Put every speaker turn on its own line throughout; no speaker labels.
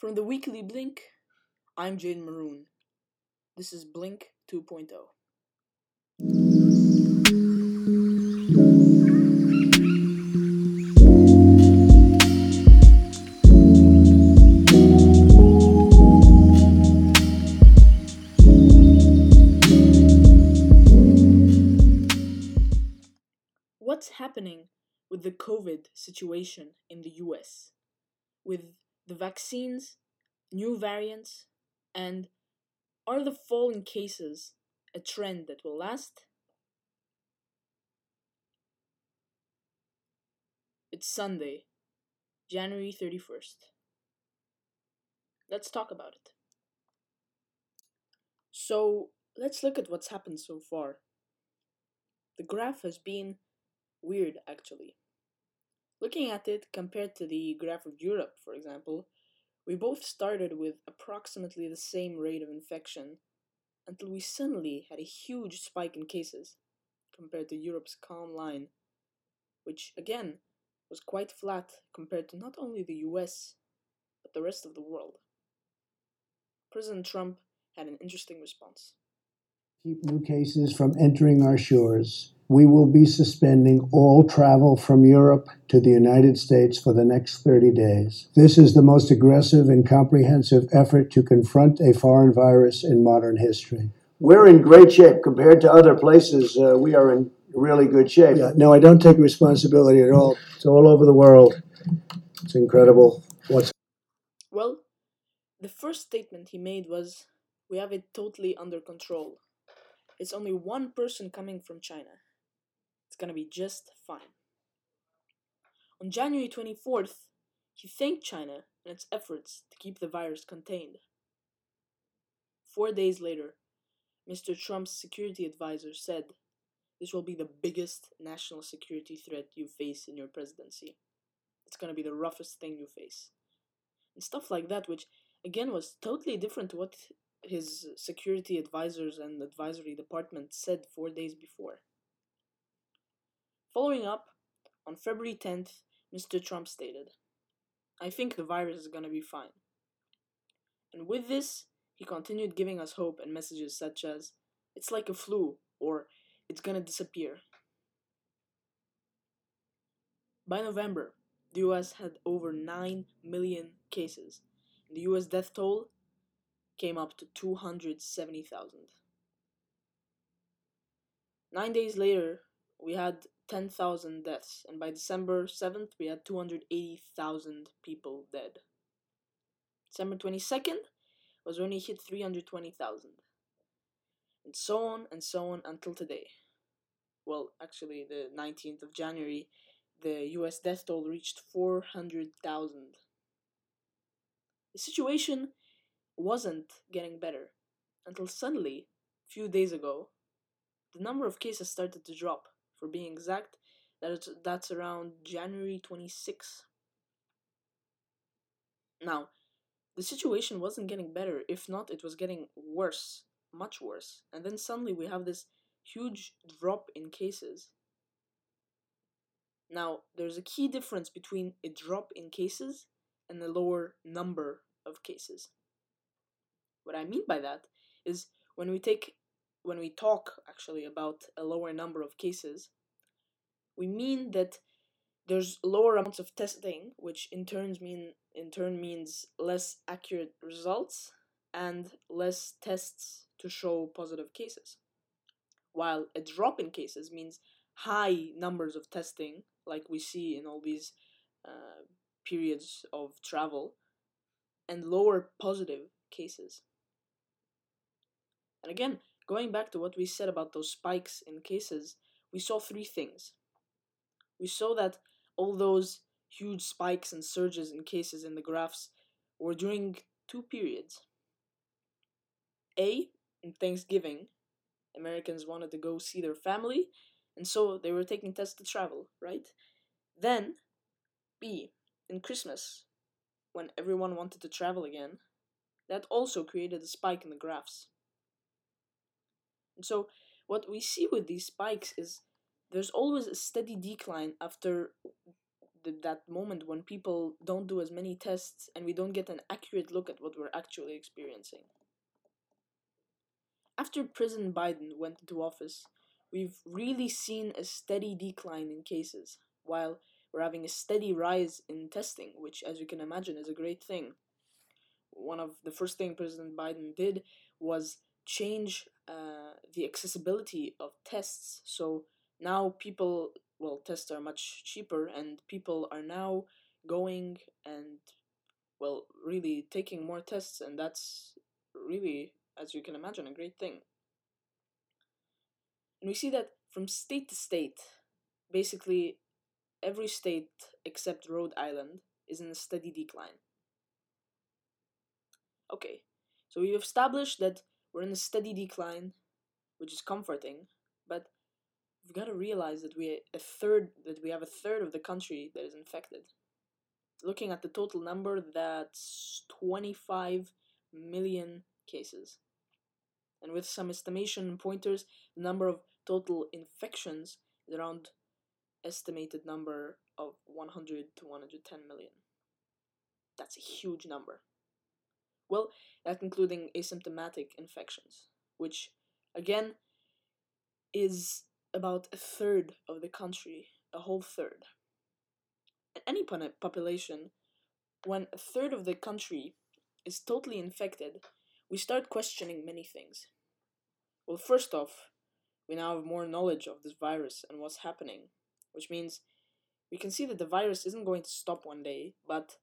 From the Weekly Blink, I'm Jane Maroon. This is Blink oh. 2.0. What's happening with the COVID situation in the US? With the vaccines, new variants, and are the falling cases a trend that will last? It's Sunday, January 31st. Let's talk about it. So, let's look at what's happened so far. The graph has been weird actually. Looking at it compared to the graph of Europe, for example, we both started with approximately the same rate of infection until we suddenly had a huge spike in cases compared to Europe's calm line, which again was quite flat compared to not only the US, but the rest of the world. President Trump had an interesting response.
keep new cases from entering our shores. We will be suspending all travel from Europe to the United States for the next 30 days. This is the most aggressive and comprehensive effort to confront a foreign virus in modern history.
We're in great shape compared to other places. Uh, we are in really good shape.
Yeah, no, I don't take responsibility at all. It's all over the world. It's incredible what's
Well, the first statement he made was We have it totally under control. It's only one person coming from China. It's gonna be just fine. On January 24th, he thanked China and its efforts to keep the virus contained. Four days later, Mr. Trump's security advisor said this will be the biggest national security threat you face in your presidency. It's gonna be the roughest thing you face. And stuff like that, which again was totally different to what his security advisors and advisory department said four days before. Following up, on February 10th, Mr. Trump stated, I think the virus is going to be fine. And with this, he continued giving us hope and messages such as, it's like a flu, or it's going to disappear. By November, the US had over 9 million cases, and the US death toll came up to 270,000. Nine days later, we had 10,000 deaths, and by December 7th, we had 280,000 people dead. December 22nd was when we hit 320,000. And so on and so on until today. Well, actually, the 19th of January, the US death toll reached 400,000. The situation wasn't getting better until suddenly, a few days ago, the number of cases started to drop. For being exact, that is, that's around January 26. Now, the situation wasn't getting better, if not, it was getting worse, much worse. And then suddenly we have this huge drop in cases. Now, there's a key difference between a drop in cases and a lower number of cases. What I mean by that is when we take when we talk actually about a lower number of cases, we mean that there's lower amounts of testing, which in turn mean in turn means less accurate results and less tests to show positive cases. While a drop in cases means high numbers of testing, like we see in all these uh, periods of travel, and lower positive cases. And again, going back to what we said about those spikes in cases, we saw three things. We saw that all those huge spikes and surges in cases in the graphs were during two periods. A, in Thanksgiving, Americans wanted to go see their family, and so they were taking tests to travel, right? Then, B, in Christmas, when everyone wanted to travel again, that also created a spike in the graphs. And so, what we see with these spikes is there's always a steady decline after th- that moment when people don't do as many tests and we don't get an accurate look at what we're actually experiencing. After President Biden went into office, we've really seen a steady decline in cases, while we're having a steady rise in testing, which, as you can imagine, is a great thing. One of the first thing President Biden did was change uh, the accessibility of tests. So now people, well, tests are much cheaper, and people are now going and, well, really taking more tests, and that's really, as you can imagine, a great thing. And we see that from state to state, basically every state except Rhode Island is in a steady decline. Okay, so we've established that we're in a steady decline, which is comforting, but we've got to realize that we a third that we have a third of the country that is infected. Looking at the total number, that's 25 million cases. And with some estimation pointers, the number of total infections is around estimated number of 100 to 110 million. That's a huge number. Well, that's including asymptomatic infections, which again is about a third of the country, a whole third. In any population, when a third of the country is totally infected, we start questioning many things. Well, first off, we now have more knowledge of this virus and what's happening, which means we can see that the virus isn't going to stop one day, but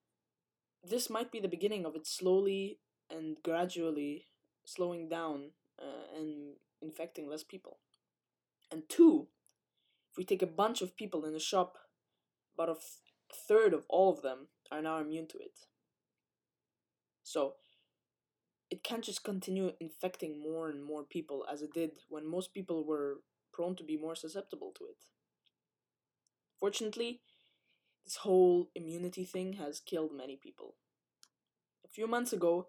this might be the beginning of it slowly and gradually slowing down uh, and infecting less people. And two, if we take a bunch of people in a shop, about a third of all of them are now immune to it. So it can't just continue infecting more and more people as it did when most people were prone to be more susceptible to it. Fortunately, this whole immunity thing has killed many people. A few months ago,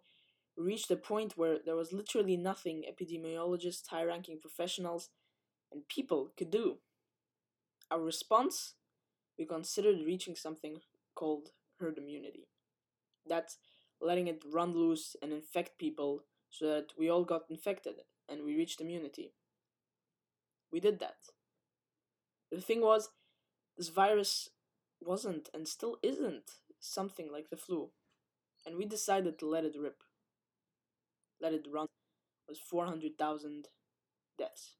we reached a point where there was literally nothing epidemiologists, high ranking professionals, and people could do. Our response? We considered reaching something called herd immunity. That's letting it run loose and infect people so that we all got infected and we reached immunity. We did that. The thing was, this virus wasn't and still isn't something like the flu, and we decided to let it rip. Let it run was 400,000 deaths.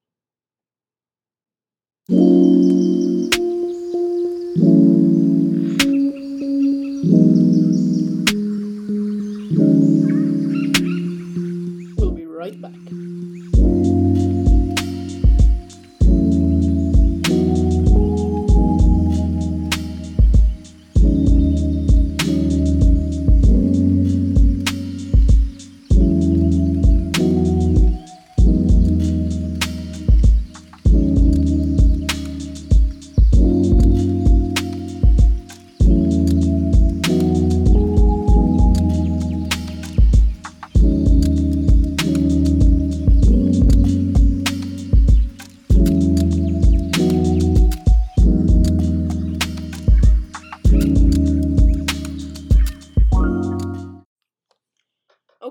We'll be right back.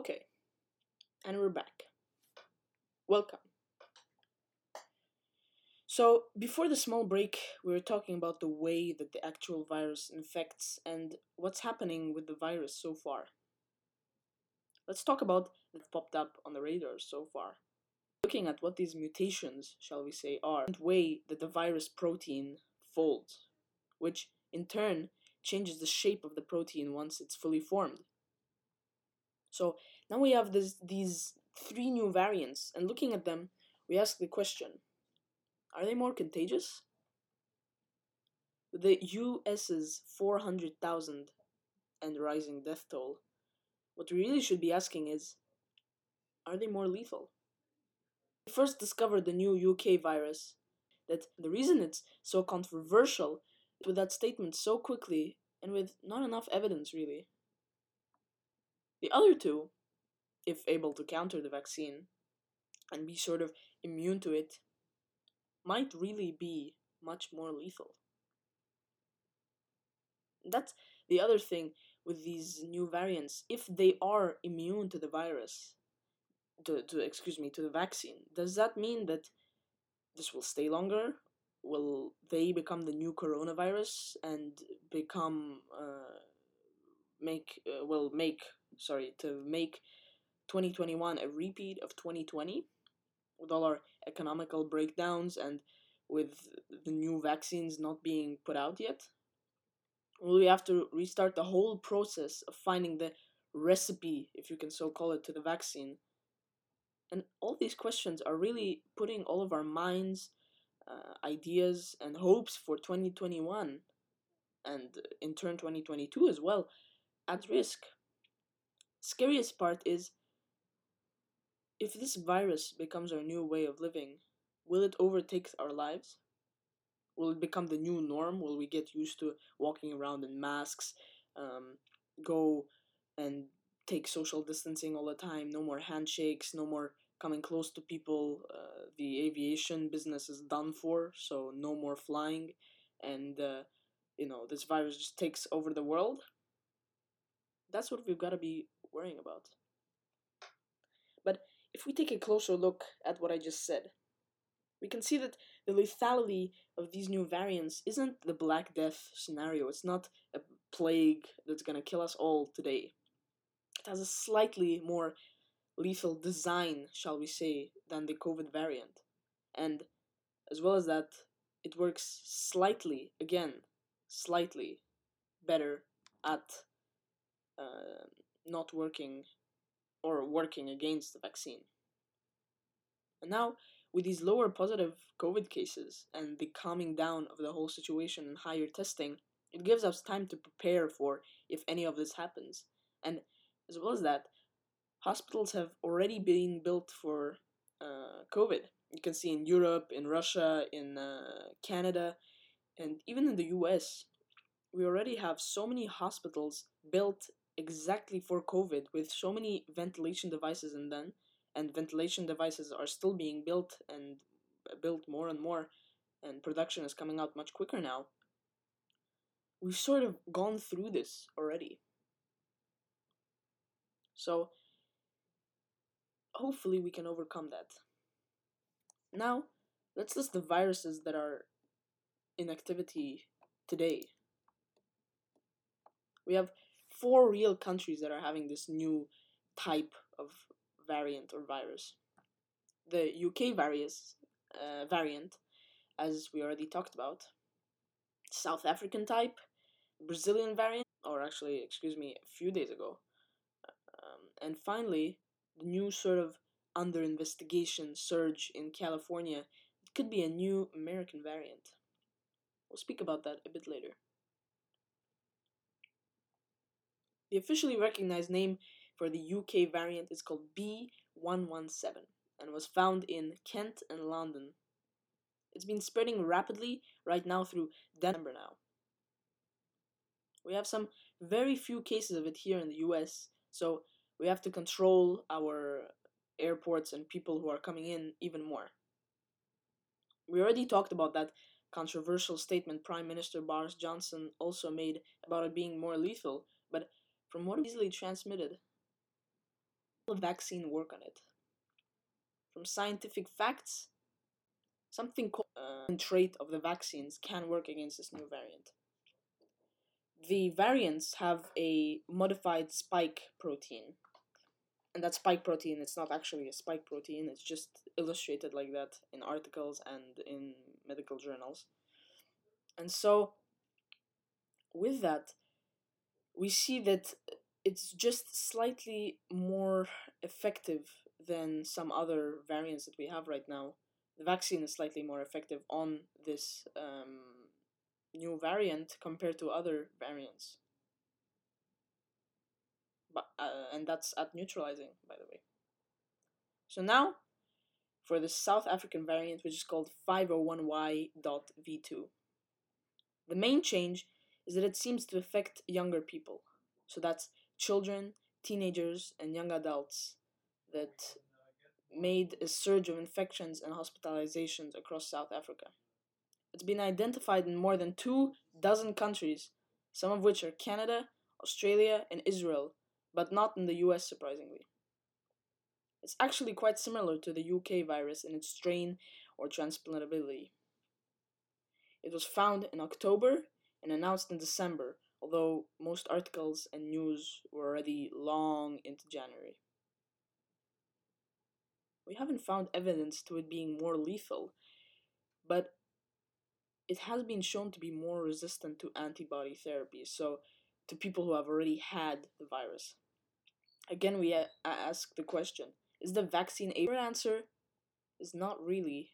Okay, and we're back. Welcome. So, before the small break, we were talking about the way that the actual virus infects and what's happening with the virus so far. Let's talk about that popped up on the radar so far. Looking at what these mutations, shall we say, are, and way that the virus protein folds, which in turn changes the shape of the protein once it's fully formed. So now we have this, these three new variants, and looking at them, we ask the question are they more contagious? With the US's 400,000 and rising death toll, what we really should be asking is are they more lethal? We first discovered the new UK virus, that the reason it's so controversial with that statement so quickly and with not enough evidence, really. The other two, if able to counter the vaccine and be sort of immune to it, might really be much more lethal. That's the other thing with these new variants. If they are immune to the virus, to, to excuse me, to the vaccine, does that mean that this will stay longer? Will they become the new coronavirus and become uh, make uh, will make sorry to make 2021 a repeat of 2020 with all our economical breakdowns and with the new vaccines not being put out yet? Will we have to restart the whole process of finding the recipe, if you can so call it, to the vaccine? And all these questions are really putting all of our minds, uh, ideas, and hopes for 2021 and in turn 2022 as well at risk. Scariest part is if this virus becomes our new way of living, will it overtake our lives? Will it become the new norm? Will we get used to walking around in masks, um, go and take social distancing all the time, no more handshakes, no more coming close to people. Uh, the aviation business is done for, so no more flying, and uh, you know this virus just takes over the world. That's what we've got to be worrying about. If we take a closer look at what I just said, we can see that the lethality of these new variants isn't the Black Death scenario. It's not a plague that's gonna kill us all today. It has a slightly more lethal design, shall we say, than the COVID variant. And as well as that, it works slightly, again, slightly better at uh, not working or working against the vaccine. And now, with these lower positive COVID cases and the calming down of the whole situation and higher testing, it gives us time to prepare for if any of this happens. And as well as that, hospitals have already been built for uh, COVID. You can see in Europe, in Russia, in uh, Canada, and even in the US, we already have so many hospitals built exactly for COVID with so many ventilation devices in them, and ventilation devices are still being built and built more and more, and production is coming out much quicker now. We've sort of gone through this already. So, hopefully, we can overcome that. Now, let's list the viruses that are in activity today. We have four real countries that are having this new type of variant or virus. The UK various, uh, variant, as we already talked about, South African type, Brazilian variant, or actually, excuse me, a few days ago. Um, and finally, the new sort of under investigation surge in California. It could be a new American variant. We'll speak about that a bit later. The officially recognized name for the UK variant is called B117 and was found in Kent and London. It's been spreading rapidly right now through Denver now. We have some very few cases of it here in the US, so we have to control our airports and people who are coming in even more. We already talked about that controversial statement Prime Minister Boris Johnson also made about it being more lethal, but from what easily transmitted, the vaccine work on it. From scientific facts, something called uh, trait of the vaccines can work against this new variant. The variants have a modified spike protein, and that spike protein it's not actually a spike protein it's just illustrated like that in articles and in medical journals and so with that we see that it's just slightly more effective than some other variants that we have right now. The vaccine is slightly more effective on this um, new variant compared to other variants. But, uh, and that's at neutralizing, by the way. So now, for the South African variant, which is called 501Y.V2. The main change is that it seems to affect younger people. So that's children, teenagers, and young adults that made a surge of infections and hospitalizations across South Africa. It's been identified in more than two dozen countries some of which are Canada, Australia, and Israel, but not in the US surprisingly. It's actually quite similar to the UK virus in its strain or transplantability. It was found in October and announced in December, although most articles and news were already long into January. We haven't found evidence to it being more lethal, but it has been shown to be more resistant to antibody therapy, so to people who have already had the virus. Again, we ask the question is the vaccine a answer? Is not really.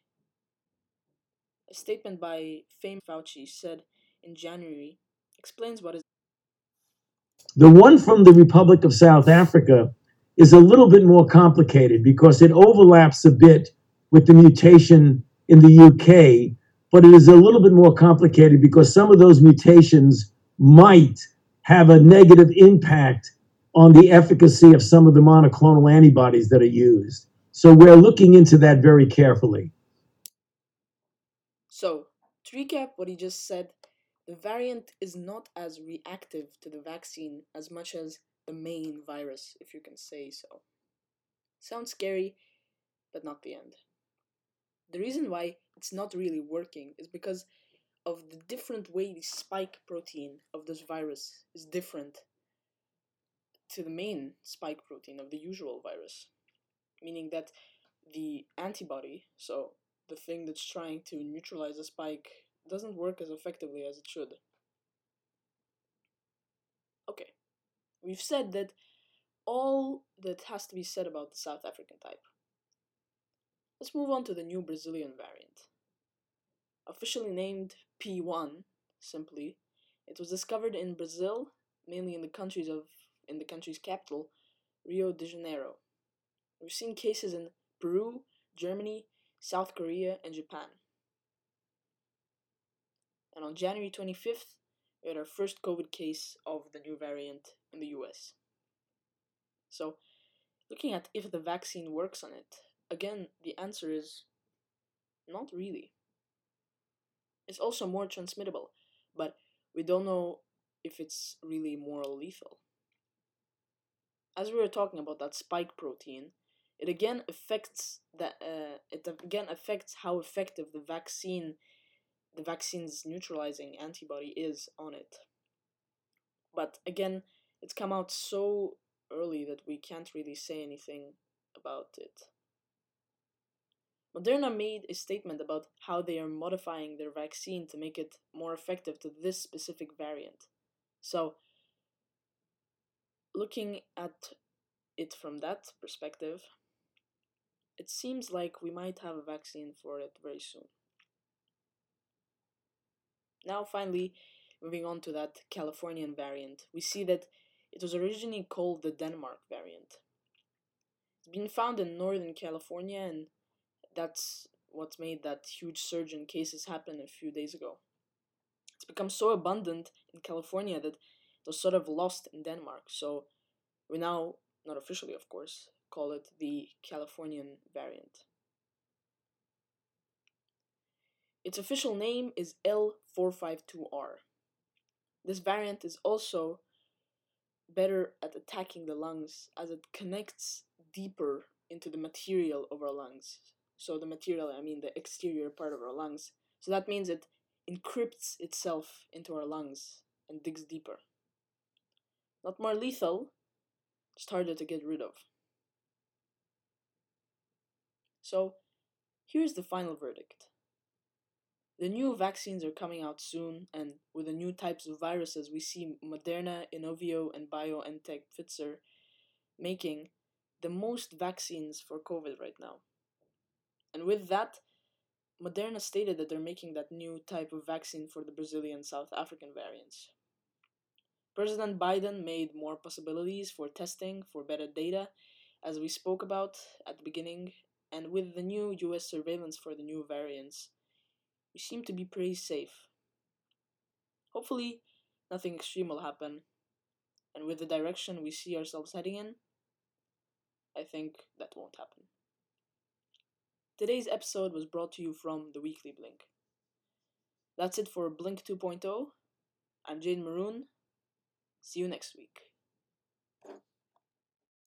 A statement by Fame Fauci said in January explains what is.
The one from the Republic of South Africa is a little bit more complicated because it overlaps a bit with the mutation in the UK, but it is a little bit more complicated because some of those mutations might have a negative impact on the efficacy of some of the monoclonal antibodies that are used. So we're looking into that very carefully.
So, to recap what he just said, the variant is not as reactive to the vaccine as much as the main virus, if you can say so. Sounds scary, but not the end. The reason why it's not really working is because of the different way the spike protein of this virus is different to the main spike protein of the usual virus, meaning that the antibody, so the thing that's trying to neutralize the spike, doesn't work as effectively as it should. Okay, we've said that all that has to be said about the South African type. Let's move on to the new Brazilian variant. Officially named P1, simply, it was discovered in Brazil, mainly in the countries of in the country's capital, Rio de Janeiro. We've seen cases in Peru, Germany, South Korea, and Japan. And on January 25th, we had our first COVID case of the new variant in the US. So, looking at if the vaccine works on it, again, the answer is not really. It's also more transmittable, but we don't know if it's really more lethal as we were talking about that spike protein, it again affects that uh, it again affects how effective the vaccine, the vaccine's neutralizing antibody is on it. But again, it's come out so early that we can't really say anything about it. Moderna made a statement about how they are modifying their vaccine to make it more effective to this specific variant. So, looking at it from that perspective, it seems like we might have a vaccine for it very soon. Now, finally, moving on to that Californian variant, we see that it was originally called the Denmark variant. It's been found in Northern California, and that's what made that huge surge in cases happen a few days ago. It's become so abundant in California that it was sort of lost in Denmark. So we now, not officially of course, call it the Californian variant. Its official name is L452R. This variant is also better at attacking the lungs as it connects deeper into the material of our lungs. So, the material, I mean the exterior part of our lungs. So, that means it encrypts itself into our lungs and digs deeper. Not more lethal, just harder to get rid of. So, here's the final verdict. The new vaccines are coming out soon, and with the new types of viruses we see Moderna, Inovio, and BioNTech Pfizer making the most vaccines for COVID right now. And with that, Moderna stated that they're making that new type of vaccine for the Brazilian South African variants. President Biden made more possibilities for testing for better data, as we spoke about at the beginning, and with the new US surveillance for the new variants, we seem to be pretty safe. Hopefully, nothing extreme will happen, and with the direction we see ourselves heading in, I think that won't happen. Today's episode was brought to you from the Weekly Blink. That's it for Blink 2.0. I'm Jane Maroon See you next week.